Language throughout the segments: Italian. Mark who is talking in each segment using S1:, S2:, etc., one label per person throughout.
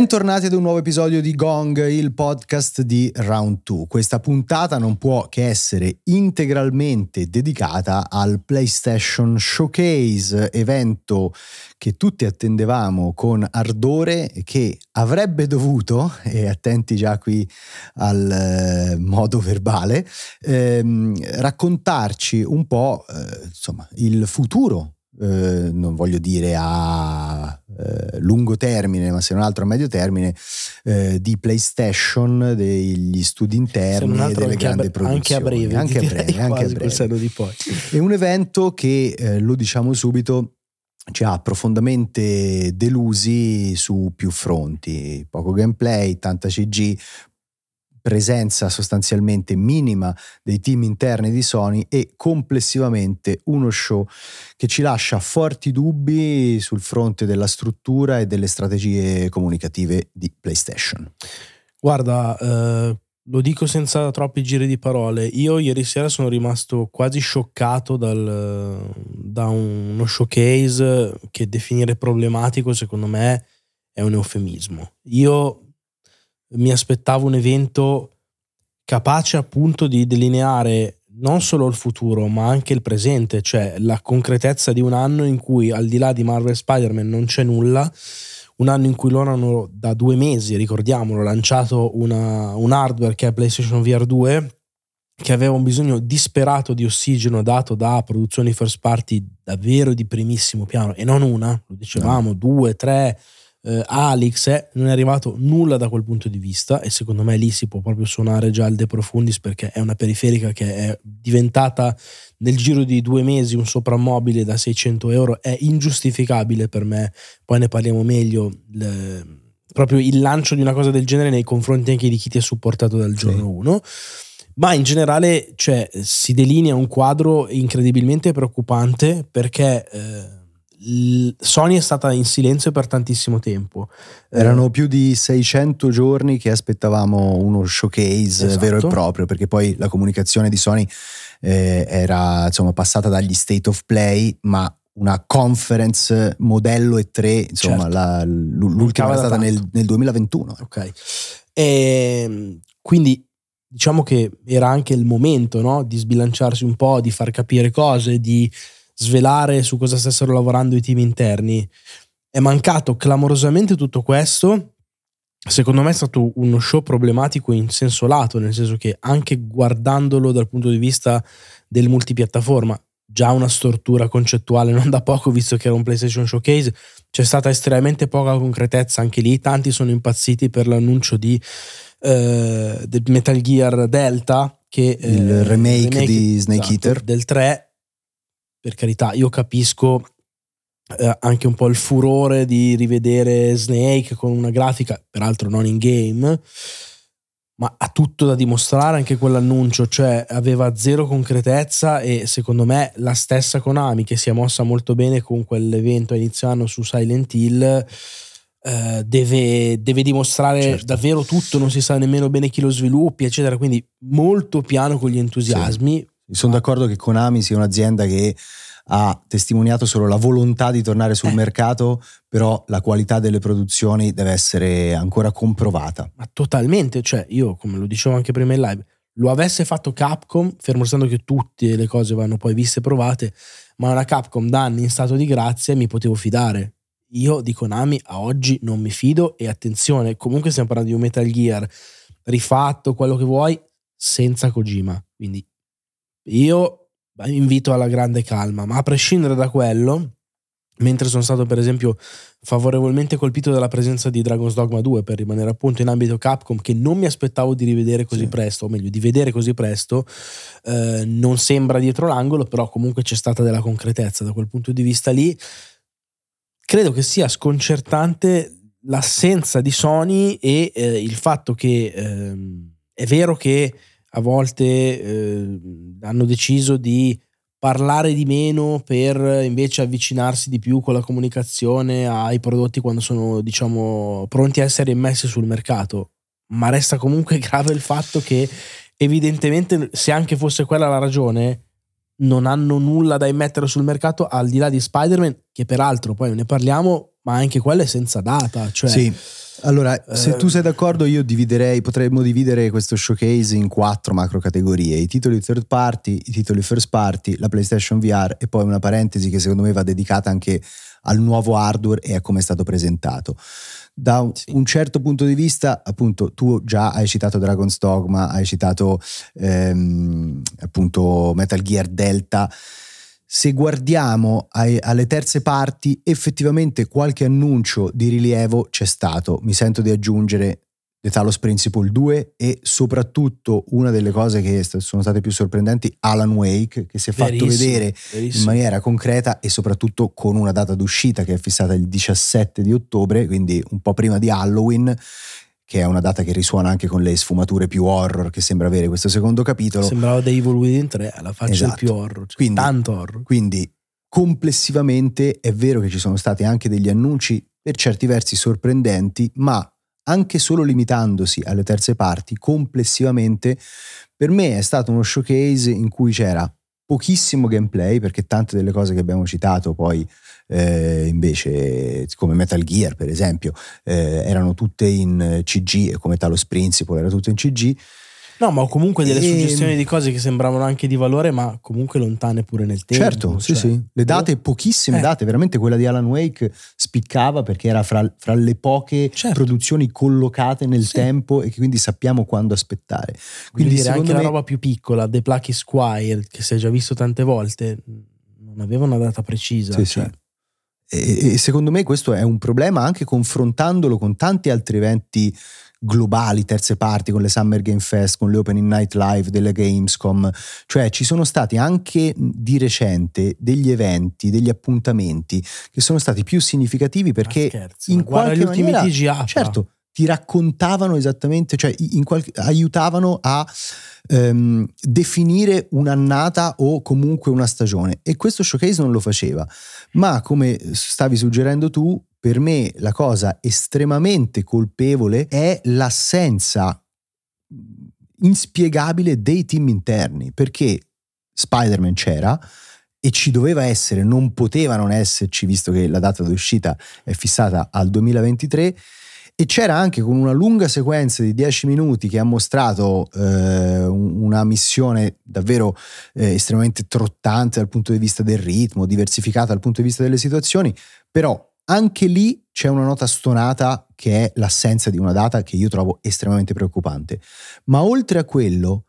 S1: Bentornati ad un nuovo episodio di Gong, il podcast di Round 2. Questa puntata non può che essere integralmente dedicata al PlayStation Showcase, evento che tutti attendevamo con ardore e che avrebbe dovuto, e attenti già qui al eh, modo verbale, ehm, raccontarci un po' eh, insomma, il futuro eh, non voglio dire a eh, lungo termine, ma se non altro a medio termine, eh, di PlayStation, degli studi interni e delle grandi
S2: a,
S1: produzioni.
S2: Anche a breve,
S1: anche a breve, anche a breve. È un evento che, eh, lo diciamo subito, ci ha profondamente delusi su più fronti, poco gameplay, tanta CG, presenza sostanzialmente minima dei team interni di Sony e complessivamente uno show che ci lascia forti dubbi sul fronte della struttura e delle strategie comunicative di PlayStation.
S2: Guarda, eh, lo dico senza troppi giri di parole, io ieri sera sono rimasto quasi scioccato dal, da uno showcase che definire problematico secondo me è un eufemismo. Io mi aspettavo un evento capace appunto di delineare non solo il futuro ma anche il presente, cioè la concretezza di un anno in cui al di là di Marvel Spider-Man non c'è nulla, un anno in cui loro hanno da due mesi, ricordiamolo, lanciato una, un hardware che è PlayStation VR 2 che aveva un bisogno disperato di ossigeno dato da produzioni first party davvero di primissimo piano e non una, lo dicevamo, no. due, tre, eh, Alex eh, non è arrivato nulla da quel punto di vista e secondo me lì si può proprio suonare già il De Profundis perché è una periferica che è diventata nel giro di due mesi un soprammobile da 600 euro. È ingiustificabile per me. Poi ne parliamo meglio le, proprio il lancio di una cosa del genere nei confronti anche di chi ti ha supportato dal giorno 1 ma in generale cioè, si delinea un quadro incredibilmente preoccupante perché eh, Sony è stata in silenzio per tantissimo tempo.
S1: Erano più di 600 giorni che aspettavamo uno showcase esatto. vero e proprio, perché poi la comunicazione di Sony eh, era insomma, passata dagli state of play, ma una conference modello E3, insomma, certo. la, l'ultima è stata nel, nel, 2021.
S2: Ok. E, ehm, quindi diciamo che era anche il momento no? di sbilanciarsi un po', di far capire cose, di svelare su cosa stessero lavorando i team interni. È mancato clamorosamente tutto questo. Secondo me è stato uno show problematico in senso lato, nel senso che anche guardandolo dal punto di vista del multipiattaforma, già una stortura concettuale non da poco, visto che era un PlayStation Showcase, c'è stata estremamente poca concretezza anche lì. Tanti sono impazziti per l'annuncio di eh, Metal Gear Delta, che,
S1: il eh, remake, remake, di Snake esatto, Eater
S2: del 3 per carità, io capisco eh, anche un po' il furore di rivedere Snake con una grafica, peraltro non in game, ma ha tutto da dimostrare anche quell'annuncio, cioè aveva zero concretezza e secondo me la stessa Konami che si è mossa molto bene con quell'evento a inizio anno su Silent Hill. Uh, deve, deve, dimostrare certo. davvero tutto, non si sa nemmeno bene chi lo sviluppi, eccetera. Quindi molto piano con gli entusiasmi.
S1: Sono d'accordo che Konami sia un'azienda che ha testimoniato solo la volontà di tornare sul eh. mercato, però la qualità delle produzioni deve essere ancora comprovata.
S2: Ma totalmente, cioè io come lo dicevo anche prima in live, lo avesse fatto Capcom, fermo restando che tutte le cose vanno poi viste e provate, ma una Capcom da anni in stato di grazia mi potevo fidare. Io di Konami a oggi non mi fido e attenzione, comunque stiamo parlando di un Metal Gear rifatto, quello che vuoi, senza Kojima. Quindi io invito alla grande calma, ma a prescindere da quello, mentre sono stato per esempio favorevolmente colpito dalla presenza di Dragon's Dogma 2 per rimanere appunto in ambito Capcom che non mi aspettavo di rivedere così sì. presto, o meglio di vedere così presto, eh, non sembra dietro l'angolo, però comunque c'è stata della concretezza da quel punto di vista lì. Credo che sia sconcertante l'assenza di Sony e eh, il fatto che eh, è vero che a volte eh, hanno deciso di parlare di meno per invece avvicinarsi di più con la comunicazione ai prodotti quando sono diciamo pronti a essere immessi sul mercato. Ma resta comunque grave il fatto che evidentemente se anche fosse quella la ragione non hanno nulla da immettere sul mercato al di là di Spider-Man che peraltro poi ne parliamo ma anche quella è senza data cioè
S1: sì Allora, se tu sei d'accordo, io dividerei, potremmo dividere questo showcase in quattro macro categorie: i titoli third party, i titoli first party, la PlayStation VR e poi una parentesi che secondo me va dedicata anche al nuovo hardware e a come è stato presentato. Da un, sì. un certo punto di vista, appunto, tu già hai citato Dragon's Dogma, hai citato ehm, appunto Metal Gear Delta se guardiamo ai, alle terze parti, effettivamente qualche annuncio di rilievo c'è stato. Mi sento di aggiungere The Talos Principle 2 e soprattutto una delle cose che sono state più sorprendenti, Alan Wake, che si è fatto vedere verissimo. in maniera concreta e soprattutto con una data d'uscita che è fissata il 17 di ottobre, quindi un po' prima di Halloween che è una data che risuona anche con le sfumature più horror che sembra avere questo secondo capitolo.
S2: Sembrava The Evil Within 3, alla faccia esatto. più horror, cioè quindi, tanto horror.
S1: Quindi complessivamente è vero che ci sono stati anche degli annunci per certi versi sorprendenti, ma anche solo limitandosi alle terze parti, complessivamente per me è stato uno showcase in cui c'era pochissimo gameplay, perché tante delle cose che abbiamo citato poi eh, invece come Metal Gear per esempio eh, erano tutte in CG e come Talos Principle era tutto in CG
S2: No, ma comunque delle e... suggestioni di cose che sembravano anche di valore, ma comunque lontane pure nel tempo.
S1: Certo, cioè, sì, sì. Le date, pochissime eh. date, veramente quella di Alan Wake spiccava perché era fra, fra le poche certo. produzioni collocate nel sì. tempo e che quindi sappiamo quando aspettare.
S2: Quindi dire, anche me... la roba più piccola, The Plucky Squire, che si è già visto tante volte, non aveva una data precisa. Sì, cioè. sì.
S1: E, secondo me questo è un problema anche confrontandolo con tanti altri eventi globali, terze parti, con le Summer Game Fest, con le Opening Night Live delle Gamescom, cioè ci sono stati anche di recente degli eventi, degli appuntamenti che sono stati più significativi perché scherzo, in qualche maniera, TGA, certo, ti raccontavano esattamente, cioè qualche, aiutavano a ehm, definire un'annata o comunque una stagione. E questo showcase non lo faceva, ma come stavi suggerendo tu, per me la cosa estremamente colpevole è l'assenza inspiegabile dei team interni, perché Spider-Man c'era, e ci doveva essere, non poteva non esserci, visto che la data d'uscita è fissata al 2023 e c'era anche con una lunga sequenza di 10 minuti che ha mostrato eh, una missione davvero eh, estremamente trottante dal punto di vista del ritmo, diversificata dal punto di vista delle situazioni, però anche lì c'è una nota stonata che è l'assenza di una data che io trovo estremamente preoccupante. Ma oltre a quello,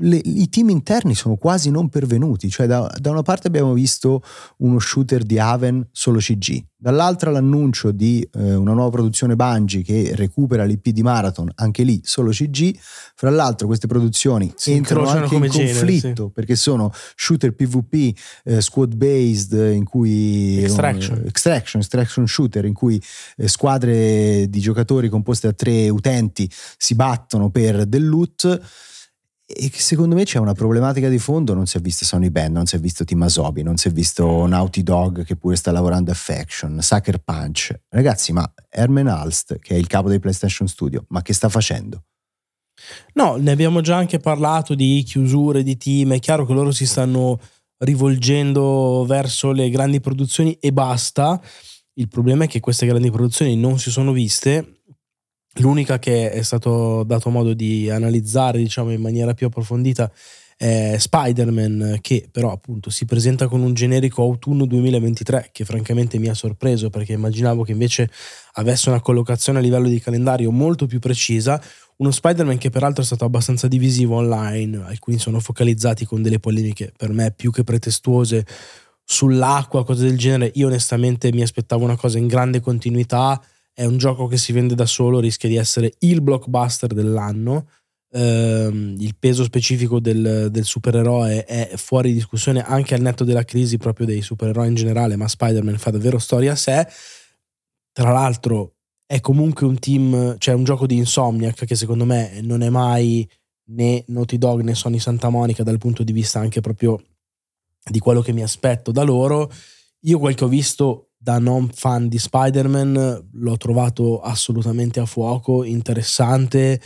S1: le, i team interni sono quasi non pervenuti, cioè da, da, una parte abbiamo visto uno shooter di Haven solo CG, dall'altra l'annuncio di eh, una nuova produzione Bungie che recupera l'IP di Marathon, anche lì solo CG, fra l'altro queste produzioni si entrano anche in genere, conflitto sì. perché sono shooter PvP, eh, squad based in cui
S2: extraction.
S1: Uh, extraction, extraction shooter in cui eh, squadre di giocatori composte da tre utenti si battono per del loot e che secondo me c'è una problematica di fondo, non si è visto Sony Band, non si è visto Team Asobi, non si è visto Naughty Dog che pure sta lavorando a Faction, Sucker Punch. Ragazzi, ma Herman Alst, che è il capo dei PlayStation Studio, ma che sta facendo?
S2: No, ne abbiamo già anche parlato di chiusure di team, è chiaro che loro si stanno rivolgendo verso le grandi produzioni e basta. Il problema è che queste grandi produzioni non si sono viste L'unica che è stato dato modo di analizzare, diciamo, in maniera più approfondita è Spider-Man, che però appunto si presenta con un generico autunno 2023, che francamente mi ha sorpreso perché immaginavo che invece avesse una collocazione a livello di calendario molto più precisa. Uno Spider-Man che peraltro è stato abbastanza divisivo online, alcuni sono focalizzati con delle polemiche per me più che pretestuose sull'acqua, cose del genere. Io onestamente mi aspettavo una cosa in grande continuità è un gioco che si vende da solo, rischia di essere il blockbuster dell'anno. Uh, il peso specifico del, del, supereroe è fuori discussione anche al netto della crisi proprio dei supereroi in generale, ma Spider-Man fa davvero storia a sé. Tra l'altro è comunque un team, cioè un gioco di Insomniac che secondo me non è mai né Naughty Dog né Sony Santa Monica dal punto di vista anche proprio di quello che mi aspetto da loro. Io quel che ho visto da non fan di Spider-Man l'ho trovato assolutamente a fuoco, interessante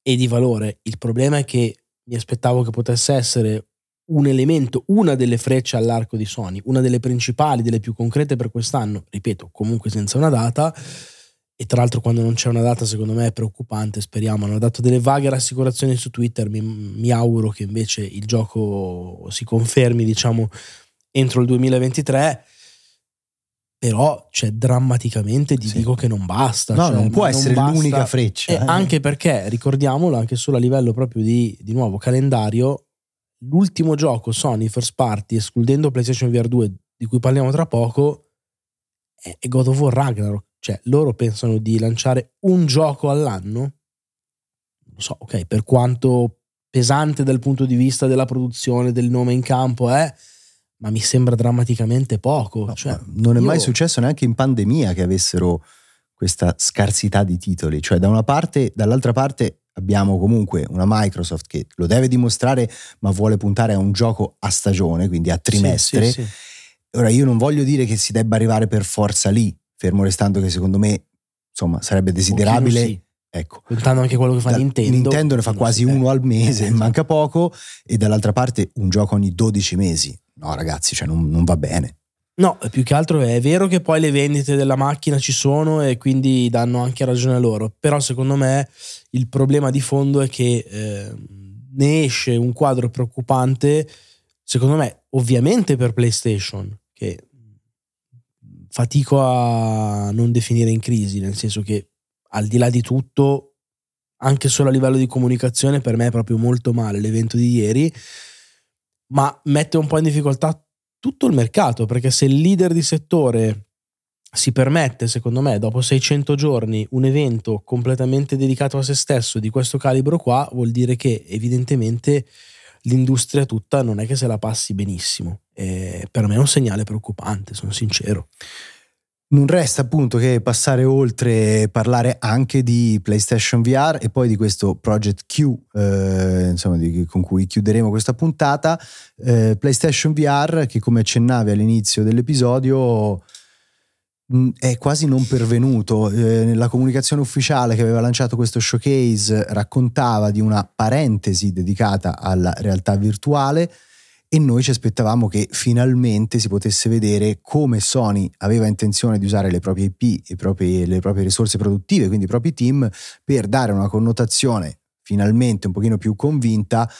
S2: e di valore. Il problema è che mi aspettavo che potesse essere un elemento, una delle frecce all'arco di Sony, una delle principali, delle più concrete per quest'anno, ripeto, comunque senza una data, e tra l'altro quando non c'è una data secondo me è preoccupante, speriamo, hanno dato delle vaghe rassicurazioni su Twitter, mi, mi auguro che invece il gioco si confermi diciamo entro il 2023 però cioè, drammaticamente ti sì. dico che non basta.
S1: No,
S2: cioè,
S1: non può essere basta. l'unica freccia.
S2: Eh. Anche perché, ricordiamolo, anche solo a livello proprio di, di nuovo calendario, l'ultimo gioco Sony First Party, escludendo PlayStation VR 2, di cui parliamo tra poco, è God of War Ragnarok. Cioè, loro pensano di lanciare un gioco all'anno. Non so, ok, per quanto pesante dal punto di vista della produzione, del nome in campo è... Eh, ma mi sembra drammaticamente poco. No, cioè,
S1: non è io... mai successo neanche in pandemia che avessero questa scarsità di titoli. Cioè, da una parte, dall'altra parte abbiamo comunque una Microsoft che lo deve dimostrare, ma vuole puntare a un gioco a stagione, quindi a trimestre. Sì, sì, sì. Ora, io non voglio dire che si debba arrivare per forza lì, fermo restando che secondo me, insomma, sarebbe desiderabile. Ecco.
S2: Contando anche quello che fa da, Nintendo.
S1: Nintendo ne fa quasi uno al mese, eh, manca poco, e dall'altra parte un gioco ogni 12 mesi no ragazzi, cioè non, non va bene.
S2: No, più che altro è vero che poi le vendite della macchina ci sono e quindi danno anche ragione a loro, però secondo me il problema di fondo è che eh, ne esce un quadro preoccupante, secondo me ovviamente per PlayStation, che fatico a non definire in crisi, nel senso che al di là di tutto, anche solo a livello di comunicazione, per me è proprio molto male l'evento di ieri ma mette un po' in difficoltà tutto il mercato, perché se il leader di settore si permette, secondo me, dopo 600 giorni un evento completamente dedicato a se stesso di questo calibro qua, vuol dire che evidentemente l'industria tutta non è che se la passi benissimo. E per me è un segnale preoccupante, sono sincero.
S1: Non resta appunto che passare oltre e parlare anche di PlayStation VR e poi di questo Project Q, eh, insomma, di, con cui chiuderemo questa puntata. Eh, PlayStation VR, che come accennavi all'inizio dell'episodio, mh, mm, è quasi non pervenuto. Eh, nella comunicazione ufficiale che aveva lanciato questo showcase raccontava di una parentesi dedicata alla realtà virtuale e noi ci aspettavamo che finalmente si potesse vedere come Sony aveva intenzione di usare le proprie IP e proprie, le proprie risorse produttive, quindi i propri team, per dare una connotazione finalmente un pochino più convinta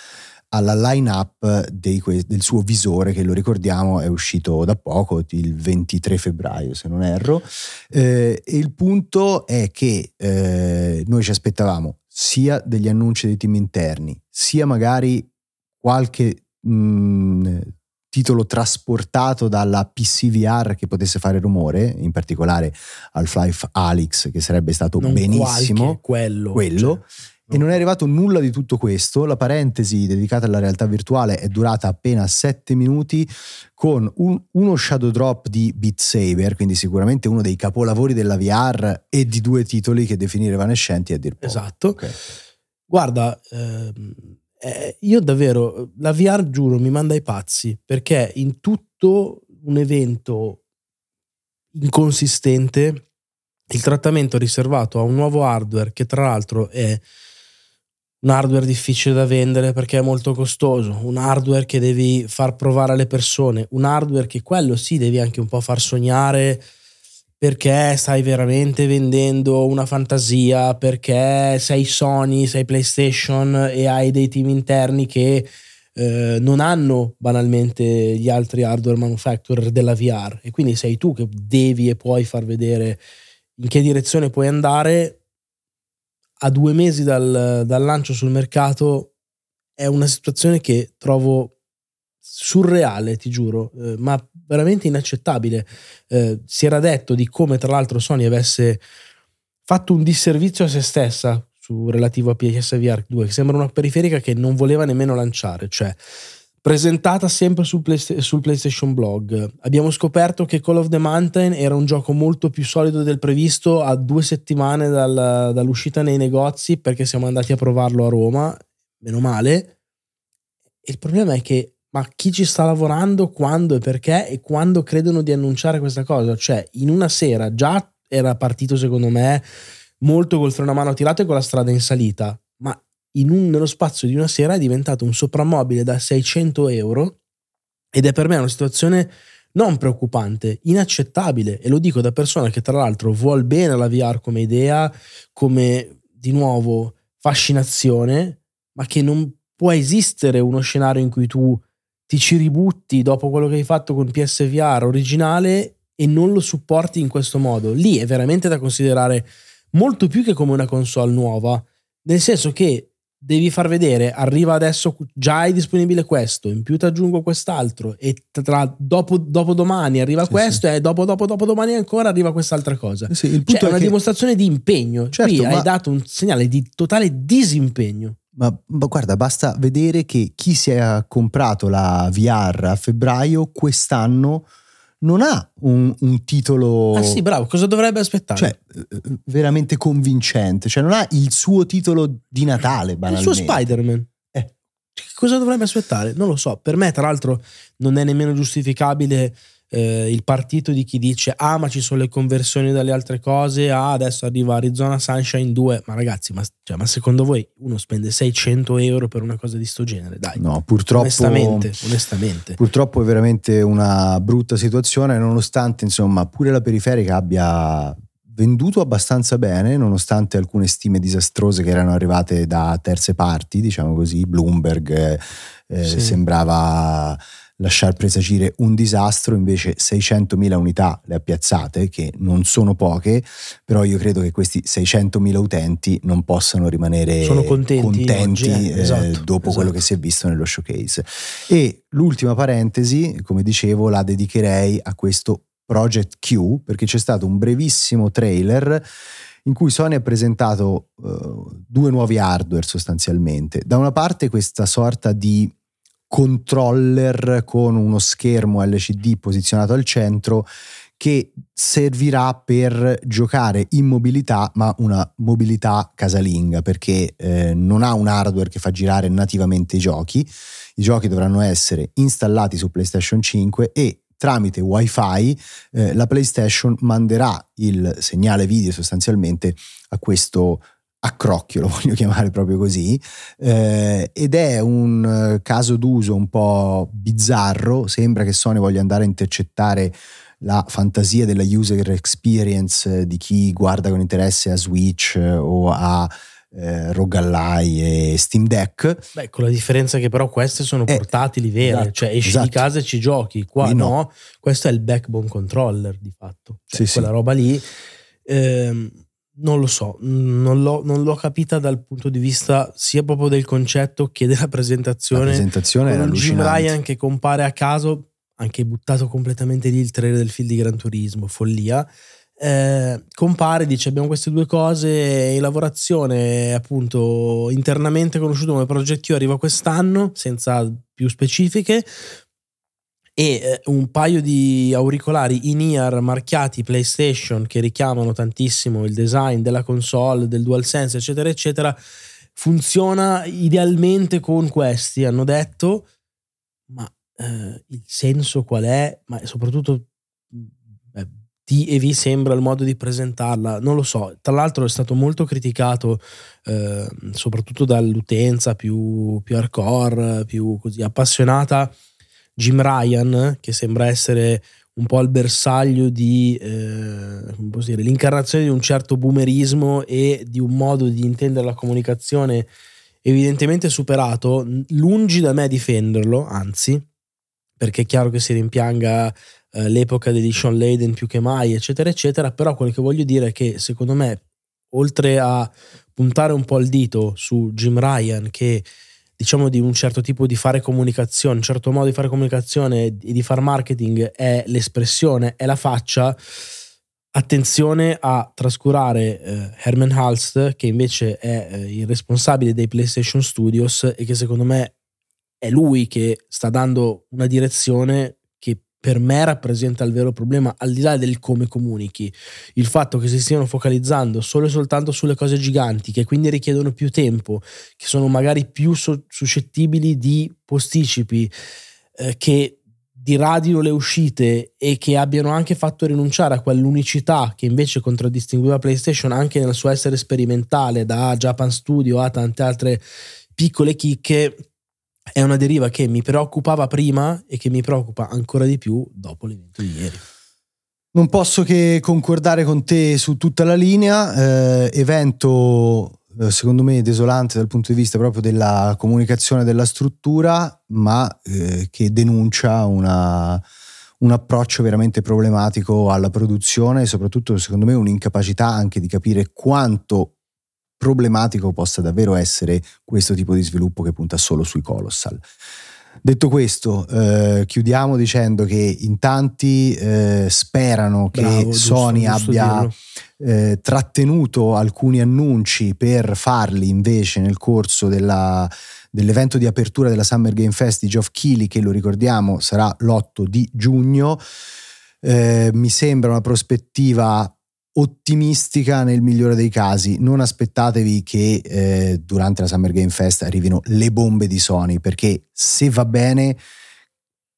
S1: alla line-up dei, del suo visore che lo ricordiamo è uscito da poco, il 23 febbraio se non erro. Eh, il punto è che eh, noi ci aspettavamo sia degli annunci dei team interni, sia magari qualche mh, mm, titolo trasportato dalla PCVR che potesse fare rumore, in particolare Half-Life Alyx che sarebbe stato
S2: non
S1: benissimo.
S2: quello.
S1: quello. Cioè, e non è arrivato nulla di tutto questo. La parentesi dedicata alla realtà virtuale è durata appena 7 minuti con un, uno shadow drop di Beat Saber, quindi sicuramente uno dei capolavori della VR e di due titoli che definire evanescenti a dir poco.
S2: Esatto. Okay. Guarda, ehm, eh, io davvero, la VR giuro mi manda ai pazzi perché in tutto un evento inconsistente il trattamento riservato a un nuovo hardware che tra l'altro è un hardware difficile da vendere perché è molto costoso, un hardware che devi far provare alle persone, un hardware che quello sì devi anche un po' far sognare perché stai veramente vendendo una fantasia, perché sei Sony, sei PlayStation e hai dei team interni che eh, non hanno banalmente gli altri hardware manufacturer della VR e quindi sei tu che devi e puoi far vedere in che direzione puoi andare. A due mesi dal, dal lancio sul mercato è una situazione che trovo surreale, ti giuro, eh, ma veramente inaccettabile. Eh, si era detto di come tra l'altro Sony avesse fatto un disservizio a se stessa su relativo a PSVR 2, che sembra una periferica che non voleva nemmeno lanciare, cioè presentata sempre sul, Play, sul, PlayStation Blog. Abbiamo scoperto che Call of the Mountain era un gioco molto più solido del previsto a due settimane dal, dall'uscita nei negozi perché siamo andati a provarlo a Roma, meno male. il problema è che ma chi ci sta lavorando, quando e perché e quando credono di annunciare questa cosa. Cioè, in una sera già era partito, secondo me, molto col freno a mano tirato e con la strada in salita, ma un, nello spazio di una sera è diventato un soprammobile da 600 euro ed è per me una situazione non preoccupante, inaccettabile. E lo dico da persona che tra l'altro vuol bene la VR come idea, come di nuovo fascinazione, ma che non può esistere uno scenario in cui tu ti ci ributti dopo quello che hai fatto con PSVR originale e non lo supporti in questo modo. Lì è veramente da considerare molto più che come una console nuova, nel senso che devi far vedere, arriva adesso, già è disponibile questo, in più ti aggiungo quest'altro e tra dopo, dopo domani arriva sì, questo sì. e dopo, dopo, dopo domani ancora arriva quest'altra cosa.
S1: Sì,
S2: il
S1: punto
S2: cioè, è una
S1: che...
S2: dimostrazione di impegno. Certo, Qui ma... hai dato un segnale di totale disimpegno.
S1: Ma, ma, guarda, basta vedere che chi si è comprato la VR a febbraio quest'anno non ha un, un, titolo.
S2: Ah sì, bravo, cosa dovrebbe aspettare?
S1: Cioè, eh, veramente convincente. Cioè, non ha il suo titolo di Natale, banalmente.
S2: Il suo Spider-Man. Eh. Cosa dovrebbe aspettare? Non lo so. Per me, tra l'altro, non è nemmeno giustificabile eh, il partito di chi dice ah ma ci sono le conversioni dalle altre cose, ah adesso arriva Arizona Sunshine 2, ma ragazzi ma, cioè, ma secondo voi uno spende 600 euro per una cosa di sto genere? Dai,
S1: no, purtroppo,
S2: onestamente, onestamente.
S1: Purtroppo è veramente una brutta situazione nonostante insomma pure la periferica abbia venduto abbastanza bene nonostante alcune stime disastrose che erano arrivate da terze parti, diciamo così, Bloomberg eh, sì. sembrava lasciar presagire un disastro, invece 600.000 unità le ha piazzate, che non sono poche, però io credo che questi 600.000 utenti non possano rimanere
S2: contenti,
S1: contenti
S2: oggi,
S1: eh,
S2: esatto,
S1: dopo esatto. quello che si è visto nello showcase. E l'ultima parentesi, come dicevo, la dedicherei a questo Project Q, perché c'è stato un brevissimo trailer in cui Sony ha presentato uh, due nuovi hardware sostanzialmente. Da una parte questa sorta di controller con uno schermo LCD posizionato al centro che servirà per giocare in mobilità, ma una mobilità casalinga, perché eh, non ha un hardware che fa girare nativamente i giochi. I giochi dovranno essere installati su PlayStation 5 e tramite wifi eh, la PlayStation manderà il segnale video sostanzialmente a questo accrocchio, lo voglio chiamare proprio così, eh, ed è un eh, caso d'uso un po' bizzarro, sembra che Sony voglia andare a intercettare la fantasia della user experience di chi guarda con interesse a Switch eh, o a eh, Rogue e Steam Deck.
S2: Beh, con la differenza che però queste sono eh, portatili vere, esatto, cioè esci esatto. di casa e ci giochi, qua no. no. questo è il backbone controller di fatto, cioè, sì, quella sì. roba lì. Ehm, non lo so, non l'ho, non l'ho, capita dal punto di vista sia proprio del concetto che della presentazione. La
S1: presentazione è
S2: Jim Ryan che compare a caso, anche buttato completamente lì il trailer del film di Gran Turismo, follia. Eh, compare, dice abbiamo queste due cose in lavorazione appunto internamente conosciuto come Project Q arriva quest'anno senza più specifiche e eh, un paio di auricolari in ear marchiati PlayStation che richiamano tantissimo il design della console, del DualSense, eccetera, eccetera. Funziona idealmente con questi, hanno detto, ma eh, il senso qual è? Ma soprattutto eh, ti e vi sembra il modo di presentarla? Non lo so. Tra l'altro è stato molto criticato, eh, soprattutto dall'utenza più, più hardcore, più così appassionata Jim Ryan, che sembra essere un po' al bersaglio di eh, dire, l'incarnazione di un certo boomerismo e di un modo di intendere la comunicazione evidentemente superato, lungi da me difenderlo, anzi, perché è chiaro che si rimpianga eh, l'epoca di Sean Layden più che mai, eccetera, eccetera, però quello che voglio dire è che secondo me, oltre a puntare un po' il dito su Jim Ryan, che diciamo di un certo tipo di fare comunicazione, un certo modo di fare comunicazione e di fare marketing è l'espressione, è la faccia, attenzione a trascurare eh, Herman Halst che invece è eh, il responsabile dei PlayStation Studios e che secondo me è lui che sta dando una direzione per me rappresenta il vero problema, al di là del come comunichi. Il fatto che si stiano focalizzando solo e soltanto sulle cose giganti, che quindi richiedono più tempo, che sono magari più so- suscettibili di posticipi, eh, che diradino le uscite e che abbiano anche fatto rinunciare a quell'unicità che invece contraddistingueva PlayStation anche nel suo essere sperimentale, da Japan Studio a tante altre piccole chicche è una deriva che mi preoccupava prima e che mi preoccupa ancora di più dopo l'evento di ieri.
S1: Non posso che concordare con te su tutta la linea, eh, evento eh, secondo me desolante dal punto di vista proprio della comunicazione della struttura, ma eh, che denuncia una, un approccio veramente problematico alla produzione e soprattutto secondo me un'incapacità anche di capire quanto problematico possa davvero essere questo tipo di sviluppo che punta solo sui colossal. Detto questo, eh, chiudiamo dicendo che in tanti eh, sperano che
S2: Bravo,
S1: Sony
S2: giusto
S1: abbia eh, trattenuto alcuni annunci per farli invece nel corso della, dell'evento di apertura della Summer Game Fest di Geoff Keighley, che lo ricordiamo sarà l'8 di giugno. Eh, mi sembra una prospettiva ottimistica nel migliore dei casi. Non aspettatevi che eh, durante la Summer Game Fest arrivino le bombe di Sony, perché se va bene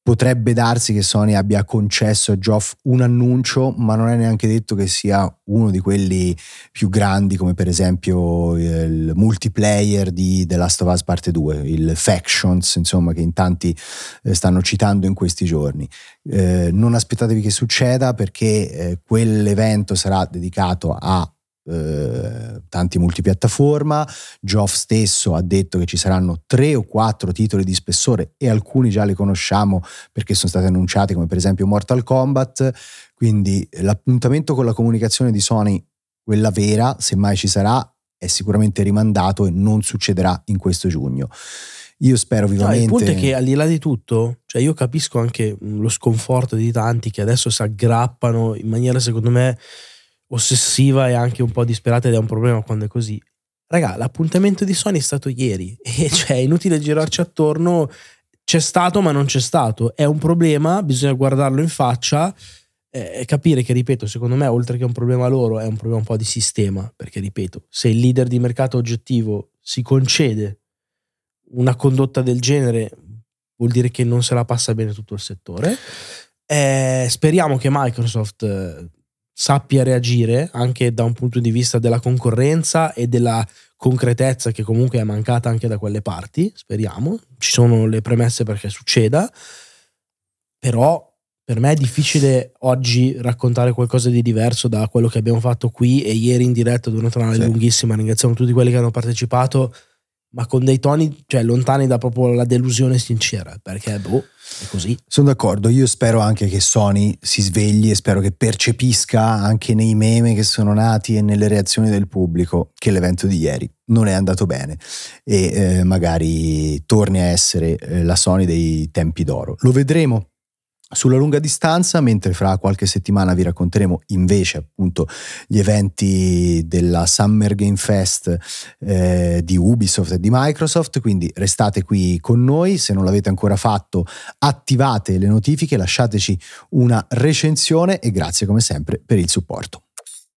S1: potrebbe darsi che Sony abbia concesso a Geoff un annuncio, ma non è neanche detto che sia uno di quelli più grandi, come per esempio il multiplayer di The Last of Us Parte 2, il Factions, insomma, che in tanti eh, stanno citando in questi giorni. Eh, non aspettatevi che succeda perché eh, quell'evento sarà dedicato a eh, tanti multipiattaforma. Geoff stesso ha detto che ci saranno tre o quattro titoli di spessore e alcuni già li conosciamo perché sono stati annunciati, come per esempio Mortal Kombat. Quindi l'appuntamento con la comunicazione di Sony, quella vera, se mai ci sarà, è sicuramente rimandato e non succederà in questo giugno. Io spero vivamente.
S2: No, il punto è che al di là di tutto, cioè io capisco anche lo sconforto di tanti che adesso si aggrappano in maniera, secondo me, ossessiva e anche un po' disperata ed è un problema quando è così. Raga, l'appuntamento di Sony è stato ieri e cioè è inutile girarci attorno, c'è stato ma non c'è stato, è un problema, bisogna guardarlo in faccia e capire che, ripeto, secondo me oltre che un problema loro è un problema un po' di sistema, perché ripeto, se il leader di mercato oggettivo si concede una condotta del genere vuol dire che non se la passa bene tutto il settore. Eh, speriamo che Microsoft eh, sappia reagire anche da un punto di vista della concorrenza e della concretezza che comunque è mancata anche da quelle parti, speriamo, ci sono le premesse perché succeda, però per me è difficile oggi raccontare qualcosa di diverso da quello che abbiamo fatto qui e ieri in diretta durante una sì. lunghissima, ringraziamo tutti quelli che hanno partecipato, ma con dei toni cioè, lontani da proprio la delusione sincera, perché boh, è così.
S1: Sono d'accordo, io spero anche che Sony si svegli e spero che percepisca anche nei meme che sono nati e nelle reazioni del pubblico che l'evento di ieri non è andato bene e eh, magari torni a essere eh, la Sony dei tempi d'oro. Lo vedremo sulla lunga distanza, mentre fra qualche settimana vi racconteremo invece appunto gli eventi della Summer Game Fest eh, di Ubisoft e di Microsoft, quindi restate qui con noi, se non l'avete ancora fatto attivate le notifiche, lasciateci una recensione e grazie come sempre per il supporto.